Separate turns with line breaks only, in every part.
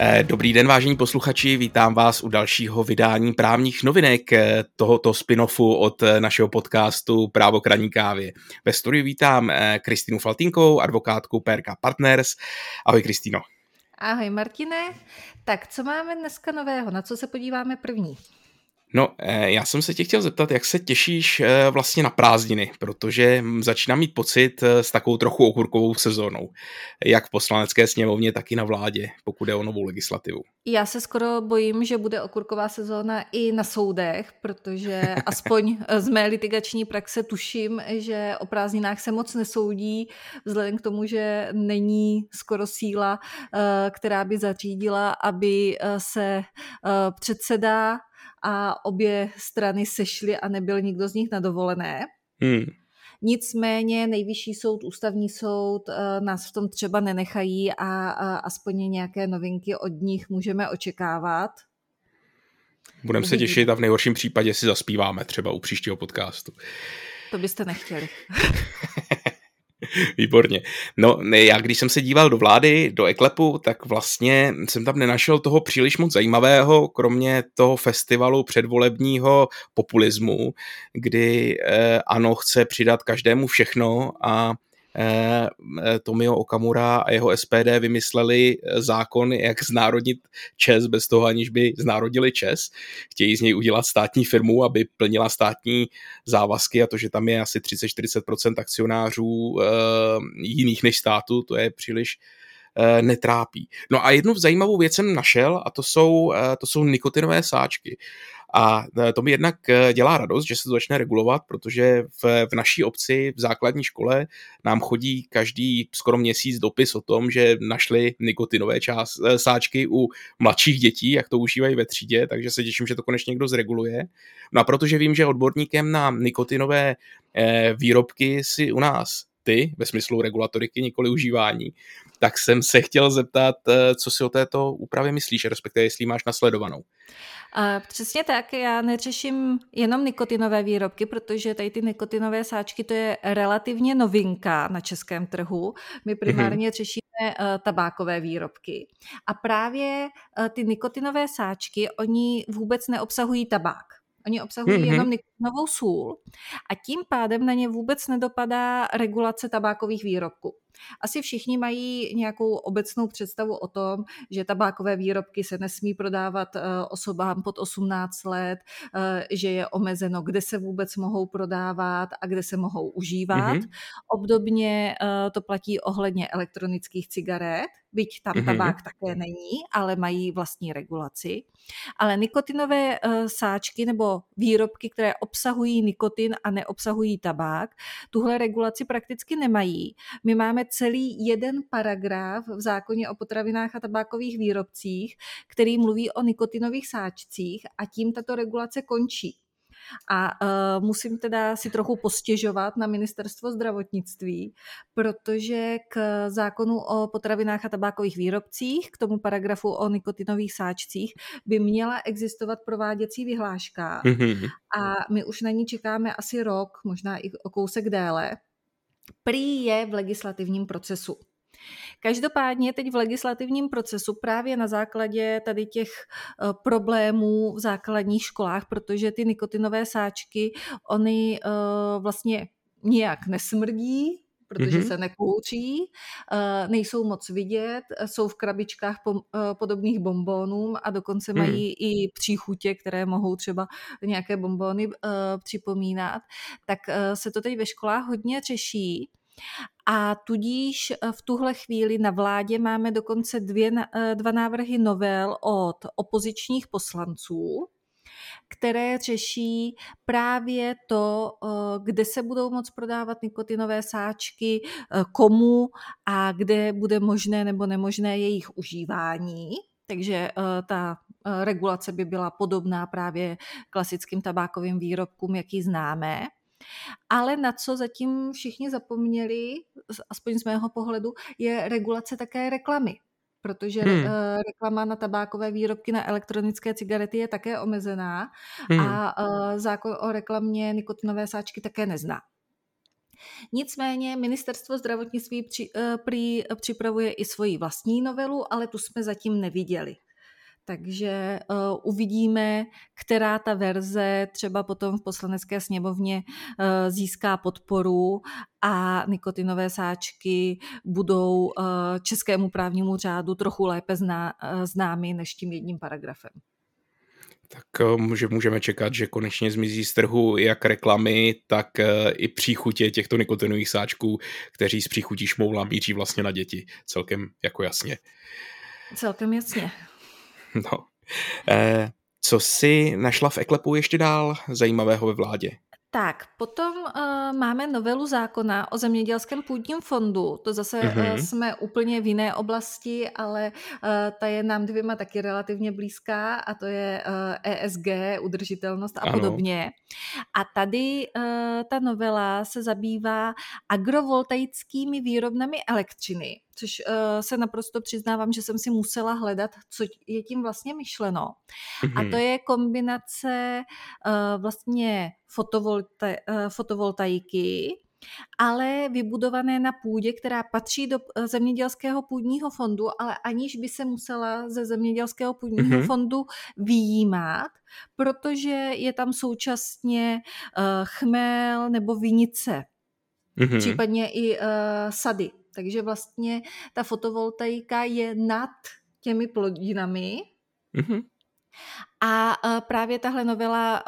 Eh, dobrý den, vážení posluchači, vítám vás u dalšího vydání právních novinek eh, tohoto spin-offu od eh, našeho podcastu Právo kraní kávy. Ve studiu vítám Kristinu Faltinkou, advokátku PRK Partners. Ahoj Kristino.
Ahoj Martine. Tak co máme dneska nového? Na co se podíváme první?
No, eh, já jsem se tě chtěl zeptat, jak se těšíš eh, vlastně na prázdniny, protože začínám mít pocit eh, s takovou trochu okurkovou sezónou, jak v poslanecké sněmovně, tak i na vládě, pokud je o novou legislativu.
Já se skoro bojím, že bude okurková sezóna i na soudech, protože aspoň z mé litigační praxe tuším, že o prázdninách se moc nesoudí, vzhledem k tomu, že není skoro síla, která by zařídila, aby se předseda a obě strany sešly a nebyl nikdo z nich na dovolené. Hmm. Nicméně nejvyšší soud, ústavní soud eh, nás v tom třeba nenechají a, a aspoň nějaké novinky od nich můžeme očekávat.
Budeme se těšit a v nejhorším případě si zaspíváme třeba u příštího podcastu.
To byste nechtěli.
Výborně. No, já když jsem se díval do vlády, do Eklepu, tak vlastně jsem tam nenašel toho příliš moc zajímavého, kromě toho festivalu předvolebního populismu, kdy eh, ano, chce přidat každému všechno a Tomio Okamura a jeho SPD vymysleli eh, zákon, jak znárodnit Čes bez toho, aniž by znárodili Čes. Chtějí z něj udělat státní firmu, aby plnila státní závazky a to, že tam je asi 30-40% akcionářů jiných než státu, to je příliš netrápí. No a jednu zajímavou věc jsem našel a to jsou, to jsou nikotinové sáčky. A e, to mi jednak e, dělá radost, že se to začne regulovat, protože v, v naší obci v základní škole nám chodí každý skoro měsíc dopis o tom, že našli nikotinové čás, e, sáčky u mladších dětí, jak to užívají ve třídě, takže se těším, že to konečně někdo zreguluje. No a protože vím, že odborníkem na nikotinové výrobky si u nás ty, ve smyslu regulatoriky, nikoli užívání, tak jsem se chtěl zeptat, co si o této úpravě myslíš, respektive jestli máš nasledovanou.
A přesně tak, já neřeším jenom nikotinové výrobky, protože tady ty nikotinové sáčky to je relativně novinka na českém trhu. My mhm. primárně mm-hmm. řešíme uh, tabákové výrobky. A právě uh, ty nikotinové sáčky, oni vůbec neobsahují tabák. Oni obsahují mm-hmm. jenom nikotinovou sůl a tím pádem na ně vůbec nedopadá regulace tabákových výrobků. Asi všichni mají nějakou obecnou představu o tom, že tabákové výrobky se nesmí prodávat eh, osobám pod 18 let, eh, že je omezeno, kde se vůbec mohou prodávat a kde se mohou užívat. Mm-hmm. Obdobně eh, to platí ohledně elektronických cigaret, byť tam mm-hmm. tabák také není, ale mají vlastní regulaci. Ale nikotinové sáčky nebo výrobky, které obsahují nikotin a neobsahují tabák, tuhle regulaci prakticky nemají. My máme celý jeden paragraf v zákoně o potravinách a tabákových výrobcích, který mluví o nikotinových sáčcích a tím tato regulace končí. A uh, musím teda si trochu postěžovat na ministerstvo zdravotnictví, protože k zákonu o potravinách a tabákových výrobcích, k tomu paragrafu o nikotinových sáčcích, by měla existovat prováděcí vyhláška. Mm-hmm. A my už na ní čekáme asi rok, možná i o kousek déle prý je v legislativním procesu. Každopádně teď v legislativním procesu právě na základě tady těch eh, problémů v základních školách, protože ty nikotinové sáčky, oni eh, vlastně nijak nesmrdí, protože mm-hmm. se nekouří, eh, nejsou moc vidět, jsou v krabičkách podobných bombónům a dokonce mm. mají i příchutě, které mohou třeba nějaké bombóny připomínat, tak se to teď ve školách hodně řeší. A tudíž v tuhle chvíli na vládě máme dokonce dvě, dva návrhy novel od opozičních poslanců, které řeší právě to, eh, kde se budou moct prodávat nikotinové sáčky, eh, komu a kde bude možné nebo nemožné jejich užívání. Takže eh, ta regulace by byla podobná právě klasickým tabákovým výrobkům, jaký známe. Ale na co zatím všichni zapomněli, aspoň z mého pohledu, je regulace také reklamy protože hmm. uh, reklama na tabákové výrobky na elektronické cigarety je také omezená hmm. a uh, zákon o reklamě nikotinové sáčky také nezná. Nicméně ministerstvo zdravotnictví při, při, připravuje i svoji vlastní novelu, ale tu jsme zatím neviděli. Takže uh, uvidíme, která ta verze třeba potom v poslanecké sněmovně uh, získá podporu a nikotinové sáčky budou uh, českému právnímu řádu trochu lépe zná, uh, známy než tím jedním paragrafem.
Tak může, můžeme čekat, že konečně zmizí z trhu jak reklamy, tak i příchutě těchto nikotinových sáčků, kteří z příchutí šmoula míří vlastně na děti. Celkem jako jasně.
Celkem jasně.
No. Eh, co si našla v Eklepu ještě dál zajímavého ve vládě?
Tak, potom uh, máme novelu zákona o zemědělském půdním fondu. To zase mm-hmm. uh, jsme úplně v jiné oblasti, ale uh, ta je nám dvěma taky relativně blízká a to je uh, ESG, udržitelnost a ano. podobně. A tady uh, ta novela se zabývá agrovoltaickými výrobnami elektřiny což uh, se naprosto přiznávám, že jsem si musela hledat, co je tím vlastně myšleno. Mm-hmm. A to mhm. je kombinace uh, vlastně fotovolta, uh, fotovoltaiky, ale vybudované na půdě, která patří do zemědělského půdního fondu, ale aniž by se musela ze zemědělského půdního mm-hmm. fondu výjímat, protože je tam současně uh, chmel nebo vinice, mm-hmm. případně i uh, sady. Takže vlastně ta fotovoltaika je nad těmi plodinami. Mm-hmm. A právě tahle novela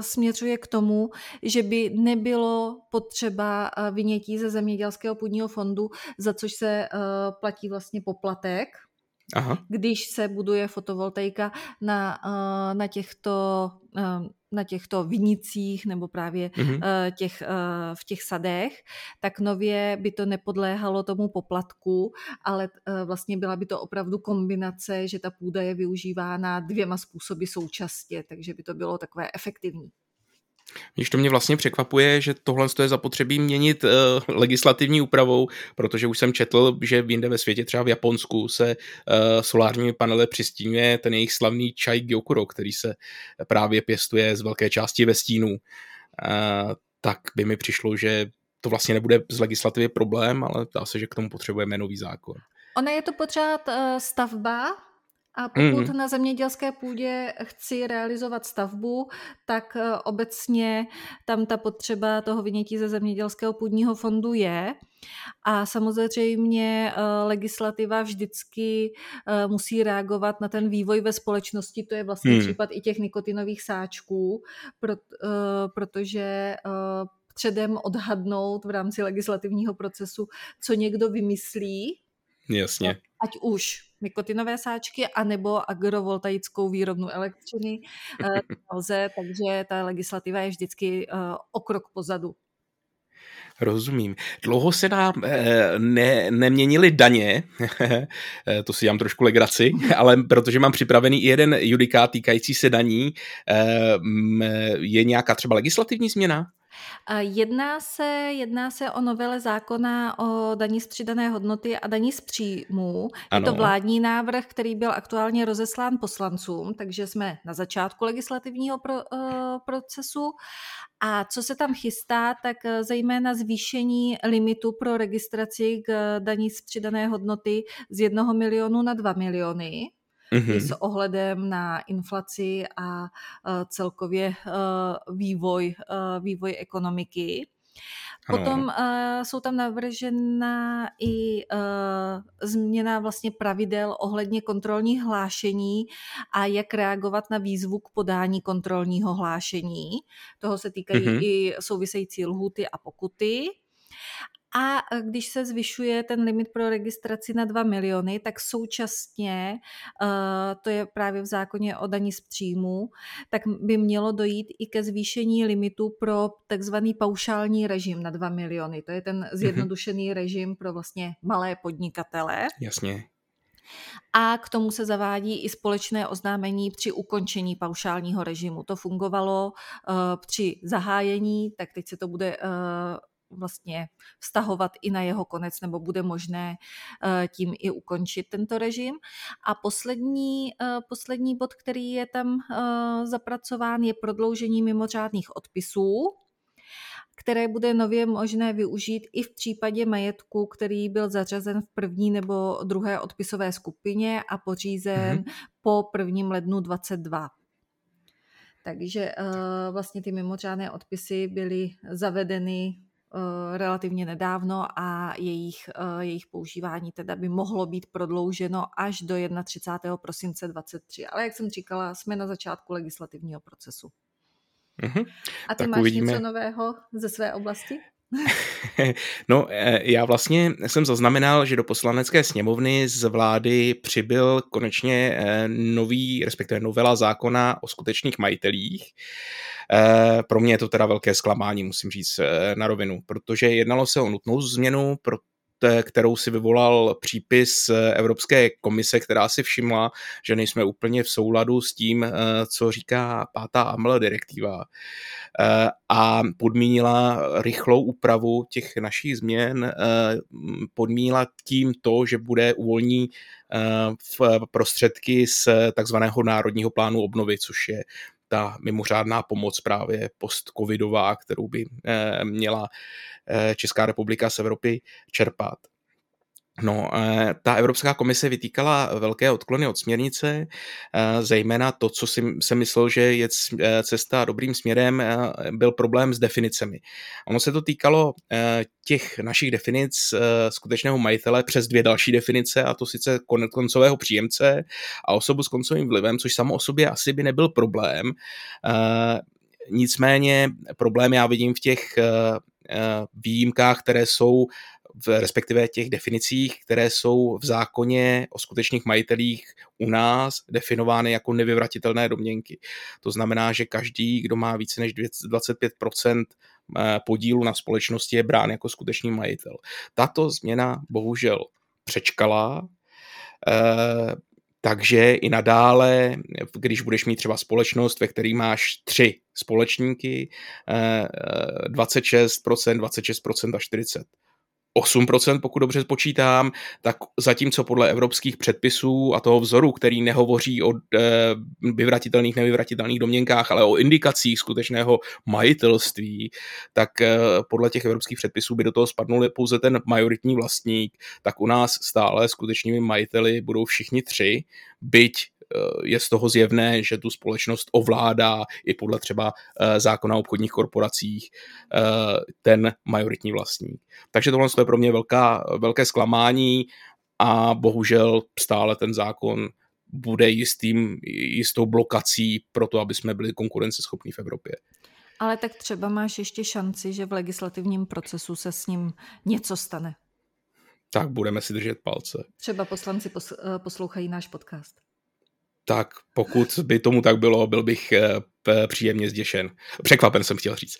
směřuje k tomu, že by nebylo potřeba vynětí ze zemědělského půdního fondu, za což se platí vlastně poplatek, Aha. když se buduje fotovoltaika na, na těchto na těchto vinicích nebo právě mm-hmm. těch, eh, v těch sadech, tak nově by to nepodléhalo tomu poplatku, ale eh, vlastně byla by to opravdu kombinace, že ta půda je využívána dvěma způsoby současně, takže by to bylo takové efektivní.
Když to mě vlastně překvapuje, že tohle je zapotřebí měnit uh, legislativní úpravou, protože už jsem četl, že jinde ve světě, třeba v Japonsku, se uh, solárními panely přistínuje ten jejich slavný čaj Gyokuro, který se právě pěstuje z velké části ve stínu. Uh, tak by mi přišlo, že to vlastně nebude z legislativy problém, ale dá se, že k tomu potřebujeme nový zákon.
Ona je to pořád stavba, a pokud mm. na zemědělské půdě chci realizovat stavbu, tak eh, obecně tam ta potřeba toho vynětí ze zemědělského půdního fondu je. A samozřejmě eh, legislativa vždycky eh, musí reagovat na ten vývoj ve společnosti. To je vlastně mm. případ i těch nikotinových sáčků, protože předem odhadnout v rámci legislativního procesu, co někdo vymyslí.
Jasně.
Ať už nikotinové sáčky anebo agrovoltaickou výrobnu elektřiny eh, lze, takže ta legislativa je vždycky eh, o krok pozadu.
Rozumím. Dlouho se nám e, ne, neměnily daně, to si dělám trošku legraci, ale protože mám připravený i jeden judikát týkající se daní, je nějaká třeba legislativní změna?
Jedná se, jedná se o novele zákona o daní z přidané hodnoty a daní z příjmů. Ano. Je to vládní návrh, který byl aktuálně rozeslán poslancům, takže jsme na začátku legislativního pro, uh, procesu. A co se tam chystá, tak eh, zejména zvýšení limitu pro registraci k daní z přidané hodnoty z jednoho milionu na dva miliony mm-hmm. s ohledem na inflaci a uh, celkově uh, vývoj, uh, vývoj ekonomiky. Potom uh, jsou tam navržena i uh, změna vlastně pravidel ohledně kontrolních hlášení a jak reagovat na výzvu k podání kontrolního hlášení. Toho se týkají mm-hmm. i související lhuty a pokuty. A e, když se zvyšuje ten limit pro registraci na 2 miliony, tak současně, e, to je právě v zákoně o daní z příjmu, tak by mělo dojít i ke zvýšení limitu pro takzvaný paušální režim na 2 miliony. To je ten mhm. zjednodušený mm-hmm. režim pro vlastně malé podnikatele.
Jasně.
A k tomu se zavádí i společné oznámení při ukončení paušálního režimu. To fungovalo uh, při zahájení, tak teď se to bude uh, vlastně vztahovat i na jeho konec, nebo bude možné eh, tím i ukončit tento režim. A poslední, eh, poslední bod, který je tam eh, zapracován, je prodloužení mimořádných odpisů. které bude nově možné využít i v případě majetku, který byl zařazen v první nebo druhé odpisové skupině a pořízen mm-hmm. po 1. lednu 22. Takže uh, vlastně ty mimořádné odpisy byly zavedeny relativně nedávno a jejich, uh, jejich používání teda by mohlo být prodlouženo až do 31. prosince 23. Ale jak jsem říkala, jsme na začátku legislativního procesu. Mm-hmm. A ty tak máš uvidíme. něco nového ze své oblasti?
no, e, já vlastně jsem zaznamenal, že do poslanecké sněmovny z vlády přibyl konečně e, nový, respektive novela zákona o skutečných majitelích. E, pro mě je to teda velké zklamání, musím říct na rovinu, protože jednalo se o nutnou změnu, kterou si vyvolal přípis Evropské komise, která si všimla, že nejsme úplně v souladu s tím, co říká pátá AML direktiva a podmínila rychlou úpravu těch našich změn, podmínila tím to, že bude uvolní v prostředky z takzvaného národního plánu obnovy, což je ta mimořádná pomoc právě post-covidová, kterou by měla Česká republika z Evropy čerpat. No, eh, ta Evropská komise vytýkala velké odklony od směrnice, eh, zejména to, co si, se myslel, že je eh, cesta dobrým směrem, byl problém s definicemi. Ono se to týkalo těch našich definic skutečného majitele přes dvě další definice, a to sice koncového příjemce a osobu s koncovým vlivem, což samo o sobě asi by nebyl problém. Nicméně problém já vidím v těch výjimkách, které jsou v respektive těch definicích, které jsou v zákoně o skutečných majitelích u nás definovány jako nevyvratitelné domněnky. To znamená, že každý, kdo má více než 25% eh, podílu na společnosti, je brán jako skutečný majitel. Tato změna bohužel přečkala, eh, takže i nadále, když budeš mít třeba společnost, ve které máš tři společníky, 26%, 26% a 40%, 8%, pokud dobře počítám, tak zatímco podle evropských předpisů a toho vzoru, který nehovoří o e, vyvratitelných, nevyvratitelných domněnkách, ale o indikacích skutečného majitelství, tak e, podle těch evropských předpisů by do toho spadnul pouze ten majoritní vlastník, tak u nás stále skutečnými majiteli budou všichni tři, byť je z toho zjevné, že tu společnost ovládá i podle třeba eh, zákona o obchodních korporacích eh, ten majoritní vlastník. Takže tohle je pro mě velká, velké zklamání a bohužel stále ten zákon bude jistým, jistou blokací pro to, aby jsme byli konkurenceschopní v Evropě.
Ale tak třeba máš ještě šanci, že v legislativním procesu se s ním něco stane.
Tak budeme si držet palce.
Třeba poslanci poslouchají náš podcast
tak pokud by tomu tak bylo, byl bych eh, příjemně zděšen. Překvapen jsem chtěl říct.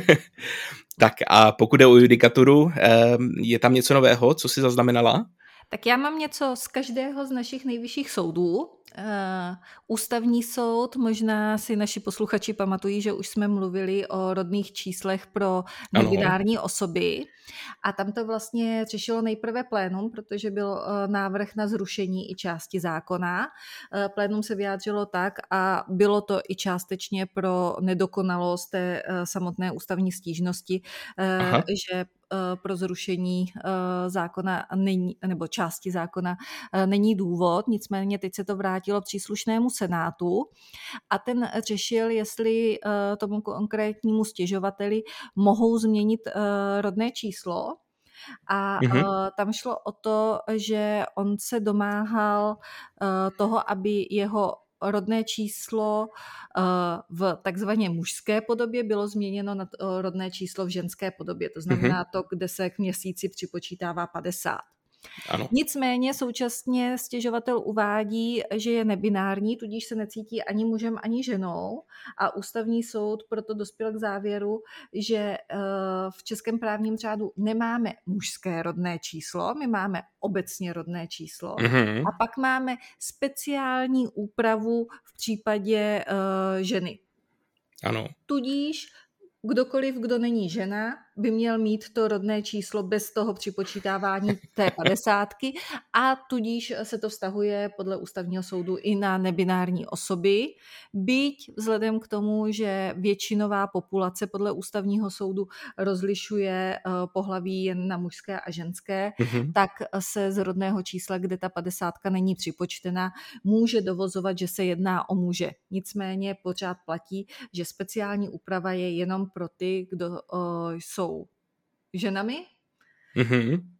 tak a pokud je o judikaturu, eh, je tam něco nového, co si zaznamenala?
Tak já mám něco z každého z našich nejvyšších soudů. Uh, ústavní soud, možná si naši posluchači pamatují, že už jsme mluvili o rodných číslech pro nebinární osoby. A tam to vlastně řešilo nejprve plénum, protože byl uh, návrh na zrušení i části zákona. Uh, plénum se vyjádřilo tak a bylo to i částečně pro nedokonalost té samotné ústavní stížnosti, že Eh, pro zrušení eh, zákona není, nebo části zákona eh, není důvod, nicméně teď se to vrátilo příslušnému senátu a ten řešil, jestli tomu konkrétnímu stěžovateli mohou změnit rodné číslo, a mm-hmm. uh, tam šlo o to, že on se domáhal uh, toho, aby jeho rodné číslo eh, v takzvaně mužské podobě bylo změněno na rodné číslo v ženské podobě. To znamená mm-hmm. to, kde se k měsíci připočítává 50. Ano. Nicméně současně stěžovatel uvádí, že je nebinární, tudíž se necítí ani mužem, ani ženou a ústavní soud proto dospěl k závěru, že eh, v českém právním řádu nemáme mužské rodné číslo, my máme obecně rodné číslo mm-hmm. a pak máme speciální úpravu v případě uh, ženy.
Ano.
Tudíž kdokoliv, kdo není žena, by měl mít to rodné číslo bez toho připočítávání té padesátky a tudíž se to vztahuje podle ústavního soudu i na nebinární osoby, byť vzhledem k tomu, že většinová populace podle ústavního soudu rozlišuje eh, pohlaví jen na mužské a ženské, mm-hmm. tak se z rodného čísla, kde ta padesátka není připočtena, může dovozovat, že se jedná o muže. Nicméně pořád platí, že speciální úprava je jenom pro ty, kdo uh, jsou ženami. Mm-hmm.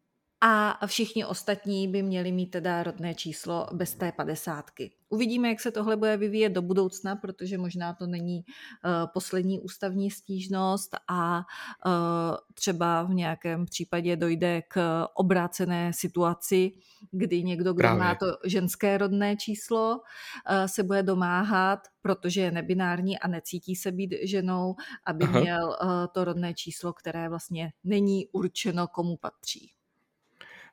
A všichni ostatní by měli mít teda rodné číslo bez té padesátky. Uvidíme, jak se tohle bude vyvíjet do budoucna, protože možná to není uh, poslední ústavní stížnost a uh, třeba v nějakém případě dojde k obrácené situaci, kdy někdo, kdo Právě. má to ženské rodné číslo, uh, se bude domáhat, protože je nebinární a necítí se být ženou, aby Aha. měl to rodné číslo, které vlastně není určeno, komu patří.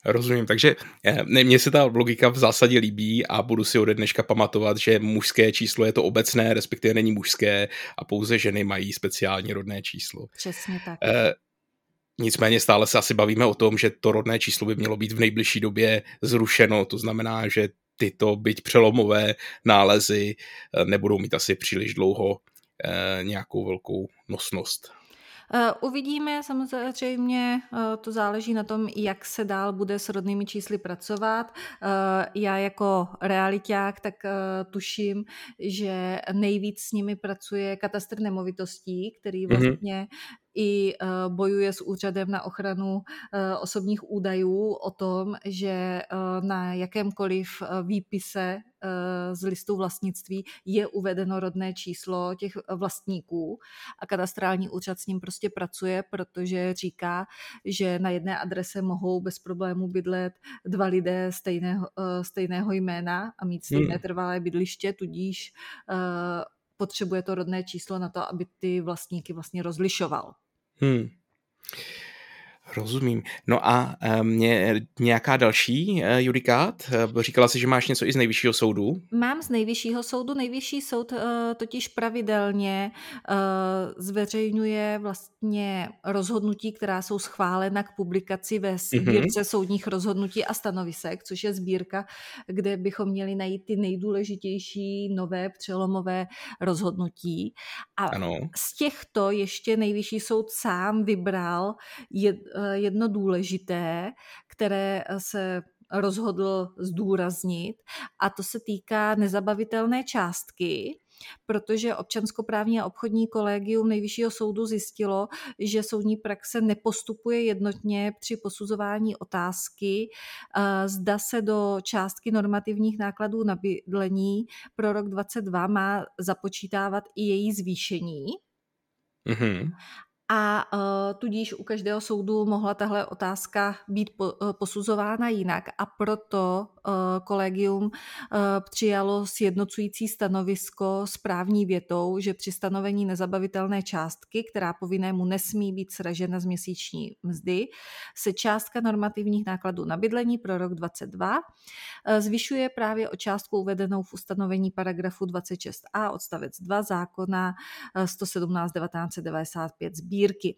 Rozumím, takže eh, ne, mně se ta logika v zásadě líbí a budu si ode dneška pamatovat, že mužské číslo je to obecné, respektive není mužské a pouze ženy mají speciální rodné číslo.
Přesně tak. E,
Nicméně stále se asi bavíme o tom, že to rodné číslo by mělo být v nejbližší době zrušeno. To znamená, že tyto byť přelomové nálezy eh, nebudou mít asi příliš dlouho nějakou velkou nosnost.
Eh, uvidíme, samozřejmě eh, to záleží na tom, jak se dál bude s rodnými čísly pracovat. Eh, já jako realiták tak tuším, že nejvíc s nimi pracuje katastr nemovitostí, který mhm. vlastně i bojuje s úřadem na ochranu osobních údajů o tom, že na jakémkoliv výpise z listu vlastnictví je uvedeno rodné číslo těch vlastníků a katastrální úřad s ním prostě pracuje, protože říká, že na jedné adrese mohou bez problémů bydlet dva lidé stejného, stejného jména a mít stejné hmm. trvalé bydliště, tudíž potřebuje to rodné číslo na to, aby ty vlastníky vlastně rozlišoval. Hmm.
Rozumím. No a mě nějaká další uh, judikát? Uh, říkala jsi, že máš něco i z nejvyššího soudu?
Mám z nejvyššího soudu. Nejvyšší soud totiž pravidelně zveřejňuje vlastně rozhodnutí, která jsou schválena k publikaci ve mhm. sbírce mm-hmm. soudních rozhodnutí a stanovisek, což je sbírka, kde bychom měli najít ty nejdůležitější nové přelomové rozhodnutí. A ano. z těchto ještě nejvyšší soud sám vybral je, Eh, jedno důležité, které eh, se rozhodl zdůraznit a to se týká nezabavitelné částky, protože občanskoprávní a obchodní kolegium Nejvyššího soudu zjistilo, že soudní praxe nepostupuje jednotně při posuzování otázky, eh, zda se do částky normativních nákladů na bydlení pro rok 2022 má započítávat i její zvýšení. Mm-hmm a uh, tudíž u každého soudu mohla tahle otázka být uh, posuzována jinak. A proto uh, kolegium přijalo sjednocující stanovisko s právní větou, že při stanovení nezabavitelné částky, která povinnému nesmí být sražena z měsíční mzdy, se částka normativních nákladů na bydlení pro rok 2022 uh, zvyšuje právě o částku uvedenou v ustanovení paragrafu 26a odstavec 2 zákona 117 1995 sbírky sbírky.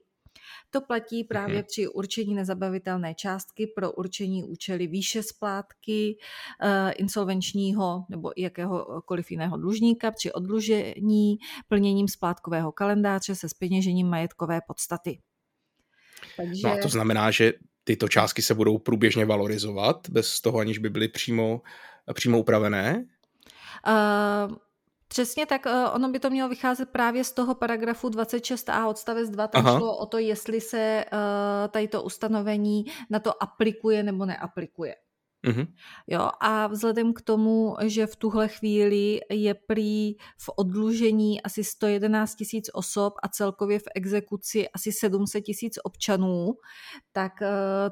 To platí právě mm při určení nezabavitelné částky pro určení účely výše splátky e, insolvenčního nebo jakéhokoliv jiného dlužníka při odlužení plněním splátkového kalendáře se speněžením majetkové podstaty.
Takže... No a to znamená, že tyto částky se budou průběžně valorizovat bez toho, aniž by byly přímo, přímo upravené?
Uh, Přesně tak, eh, ono by to mělo vycházet právě z toho paragrafu 26a odstavec 2, tam Aha. šlo o to, jestli se uh, tady to ustanovení na to aplikuje nebo neaplikuje. Mm-hmm. Jo, a vzhledem k tomu, že v tuhle chvíli je prý v odlužení asi 111 tisíc osob a celkově v exekuci asi 700 tisíc občanů, tak uh,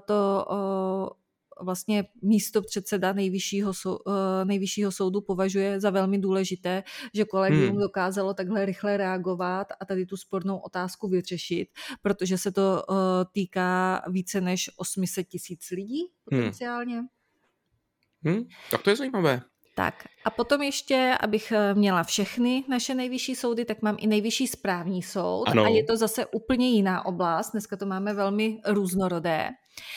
to vlastně místo předseda nejvyššího, sou, eh, nejvyššího soudu považuje za velmi důležité, že kolegium hmm. dokázalo takhle rychle reagovat a tady tu spornou otázku vyřešit, protože se to uh, týká více než 800 tisíc lidí hmm. potenciálně.
Hmm. Hmm. Tak to je zajímavé.
Tak a potom ještě, abych eh, měla všechny naše nejvyšší soudy, tak mám i nejvyšší správní soud ano. a je to zase úplně jiná oblast. Dneska to máme velmi různorodé.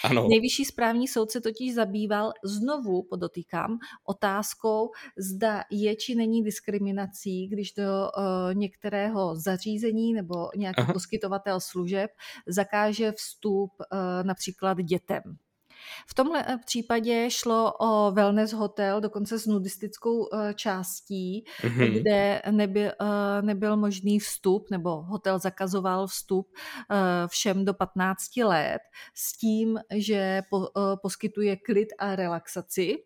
Ano. Nejvyšší správní soud se totiž zabýval znovu, podotýkám, otázkou, zda je či není diskriminací, když do uh, některého zařízení nebo nějaký Aha. poskytovatel služeb zakáže vstup uh, například dětem. V tomhle eh, případě šlo o wellness hotel, dokonce s nudistickou eh, částí, mm-hmm. kde nebyl, eh, nebyl možný vstup, nebo hotel zakazoval vstup všem do 15 let s tím, že poskytuje klid a relaxaci.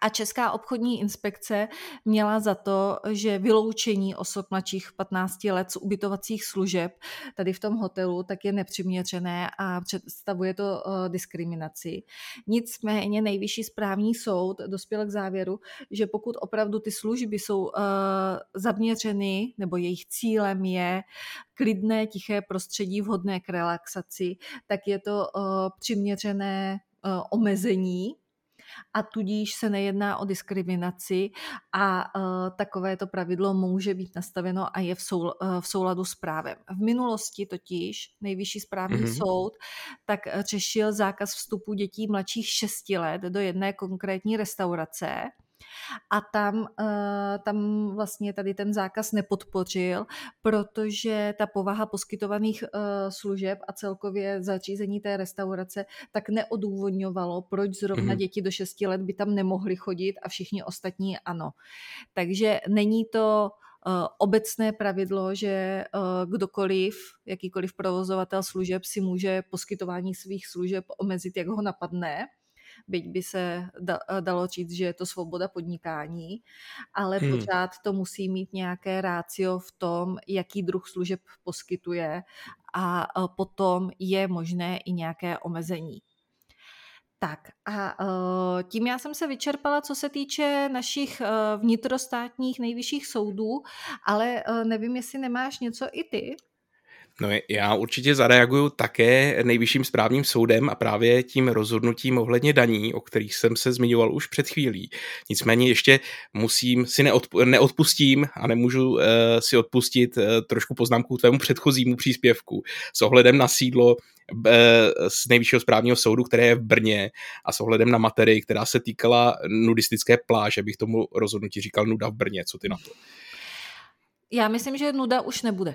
A Česká obchodní inspekce měla za to, že vyloučení osob mladších 15 let z ubytovacích služeb tady v tom hotelu tak je nepřiměřené a představuje to uh, diskriminaci. Nicméně nejvyšší správní soud dospěl k závěru, že pokud opravdu ty služby jsou uh, zaměřeny nebo jejich cílem je klidné, tiché prostředí vhodné k relaxaci, tak je to uh, přiměřené omezení a tudíž se nejedná o diskriminaci a uh, takovéto pravidlo může být nastaveno a je v, soul, uh, v souladu s právem. V minulosti totiž nejvyšší správní mm-hmm. soud tak řešil zákaz vstupu dětí mladších 6 let do jedné konkrétní restaurace a tam, eh, tam vlastně tady ten zákaz nepodpořil, protože ta povaha poskytovaných eh, služeb a celkově zařízení té restaurace tak neodůvodňovalo, proč zrovna mm-hmm. děti do 6 let by tam nemohly chodit a všichni ostatní ano. Takže není to eh, obecné pravidlo, že kdokoliv, jakýkoliv provozovatel služeb si může poskytování svých služeb omezit, jak ho napadne byť by se dalo říct, že je to svoboda podnikání, ale hmm. pořád to musí mít nějaké rácio v tom, jaký druh služeb poskytuje a potom je možné i nějaké omezení. Tak a tím já jsem se vyčerpala, co se týče našich vnitrostátních nejvyšších soudů, ale nevím, jestli nemáš něco i ty.
No já určitě zareaguju také nejvyšším správním soudem a právě tím rozhodnutím ohledně daní, o kterých jsem se zmiňoval už před chvílí. Nicméně ještě musím si neodp- neodpustím a nemůžu uh, si odpustit uh, trošku poznámku k tvému předchozímu příspěvku s ohledem na sídlo eh, z nejvyššího správního soudu, které je v Brně a s ohledem na materii, která se týkala nudistické pláže, bych tomu rozhodnutí říkal nuda v Brně. Co ty na to?
Já myslím, že nuda už nebude.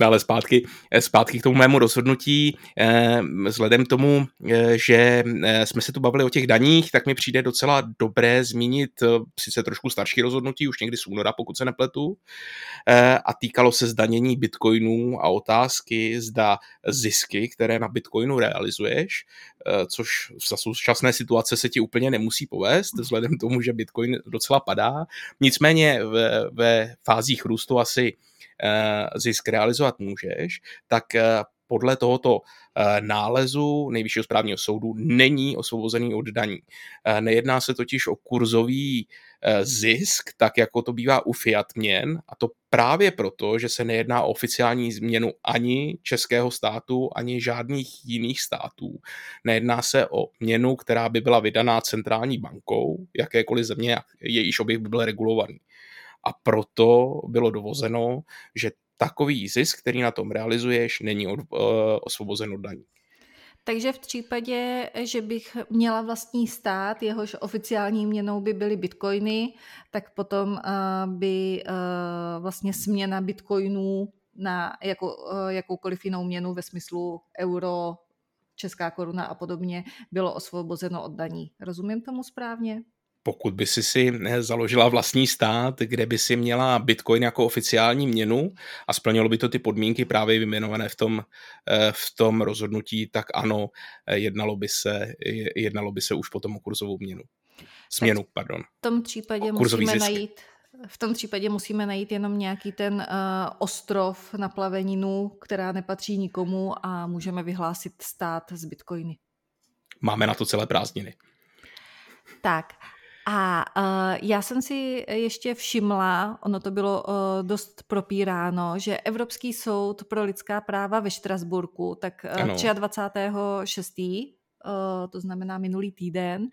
ale zpátky, zpátky k tomu mému rozhodnutí, eh, vzhledem k tomu, eh, že eh, jsme se tu bavili o těch daních, tak mi přijde docela dobré zmínit sice trošku starší rozhodnutí, už někdy z února, pokud se nepletu, a týkalo se zdanění bitcoinů a otázky, zda zisky, které na bitcoinu realizuješ, což za současné situace se ti úplně nemusí povést, vzhledem k tomu, že bitcoin docela padá. Nicméně ve, ve fázích růstu asi Eh, zisk realizovat můžeš, tak eh, podle tohoto eh, nálezu Nejvyššího správního soudu není osvobozený od daní. Nejedná se totiž o kurzový zisk, tak jako to bývá u fiat měn, a to právě proto, že se nejedná o oficiální změnu ani českého státu, ani žádných jiných států. Nejedná se o měnu, která by byla vydaná centrální bankou, jakékoliv země, jejíž oběh by byl regulovaný a proto bylo dovozeno, že takový zisk, který na tom realizuješ, není od, uh, osvobozen od daní.
Takže v případě, že bych měla vlastní stát, jehož oficiální měnou by byly bitcoiny, tak potom uh, by uh, vlastně směna bitcoinů na jako, uh, jakoukoliv jinou měnu ve smyslu euro, česká koruna a podobně bylo osvobozeno od daní. Rozumím tomu správně?
Pokud by si si eh, založila vlastní stát, kde by si měla Bitcoin jako oficiální měnu a splnilo by to ty podmínky právě vyjmenované v tom, eh, v tom rozhodnutí, tak ano, eh, jednalo by se, jednalo by se už potom o kurzovou měnu. Směnu, tak pardon.
V tom případě musíme zisk. najít v tom případě musíme najít jenom nějaký ten uh, ostrov na plaveninu, která nepatří nikomu a můžeme vyhlásit stát z bitcoiny.
Máme na to celé prázdniny.
Tak a uh, já jsem si ještě všimla, ono to bylo uh, dost propíráno, že Evropský soud pro lidská práva ve Štrasburku, tak uh, 23.6. to znamená minulý týden,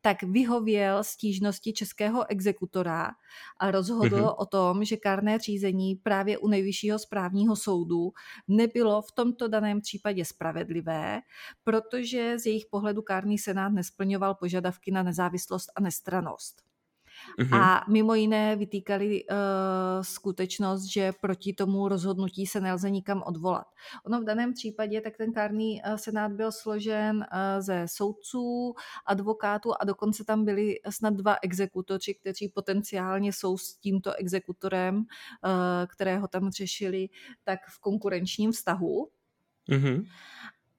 tak vyhověl stížnosti českého exekutora a rozhodl mm-hmm. o tom, že kárné řízení právě u nejvyššího správního soudu nebylo v tomto daném případě spravedlivé, protože z jejich pohledu kárný senát nesplňoval požadavky na nezávislost a nestranost. Mm-hmm. A mimo jiné vytýkali uh, skutečnost, že proti tomu rozhodnutí se nelze nikam odvolat. Ono v daném případě, tak ten kárný uh, senát byl složen uh, ze soudců, advokátů a dokonce tam byli snad dva exekutoři, kteří potenciálně jsou s tímto exekutorem, uh, kterého tam řešili, tak v konkurenčním vztahu. Mm-hmm.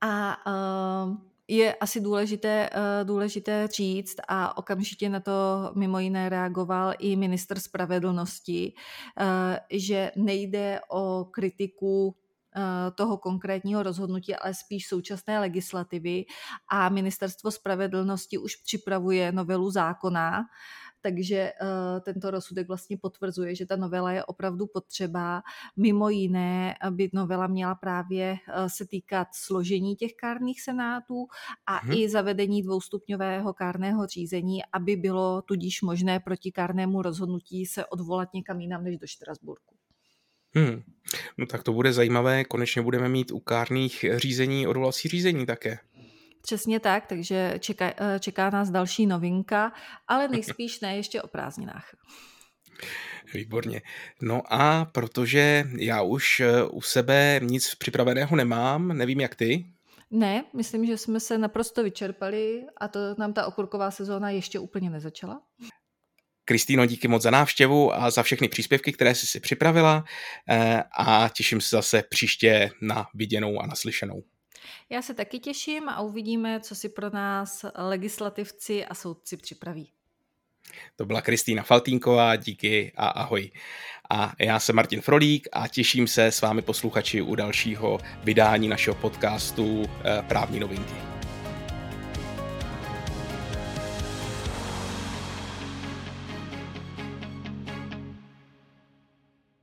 A uh, je asi důležité, eh, důležité říct a okamžitě na to mimo jiné reagoval i minister spravedlnosti, eh, že nejde o kritiku eh, toho konkrétního rozhodnutí, ale spíš současné legislativy. A ministerstvo spravedlnosti už připravuje novelu zákona, takže uh, tento rozsudek vlastně potvrzuje, že ta novela je opravdu potřeba. Mimo jiné by novela měla právě uh, se týkat složení těch kárných senátů a hmm. i zavedení dvoustupňového kárného řízení, aby bylo tudíž možné proti kárnému rozhodnutí se odvolat někam jinam než do Štrasburku.
Hmm. No tak to bude zajímavé, konečně budeme mít u kárných řízení odvolací řízení také.
Přesně tak, takže čeká, eh, čeká nás další novinka, ale nejspíš ne ještě o prázdninách.
Výborně. No a protože já už eh, u sebe nic připraveného nemám, nevím jak ty.
Ne, myslím, že jsme se naprosto vyčerpali a to nám ta okurková sezóna ještě úplně nezačala.
Kristýno, díky moc za návštěvu a za všechny příspěvky, které jsi si připravila eh, a těším se zase příště na viděnou a naslyšenou.
Já se taky těším a uvidíme, co si pro nás legislativci a soudci připraví.
To byla Kristýna Faltínková, díky a ahoj. A já jsem Martin Frolík a těším se s vámi posluchači u dalšího vydání našeho podcastu eh, Právní novinky.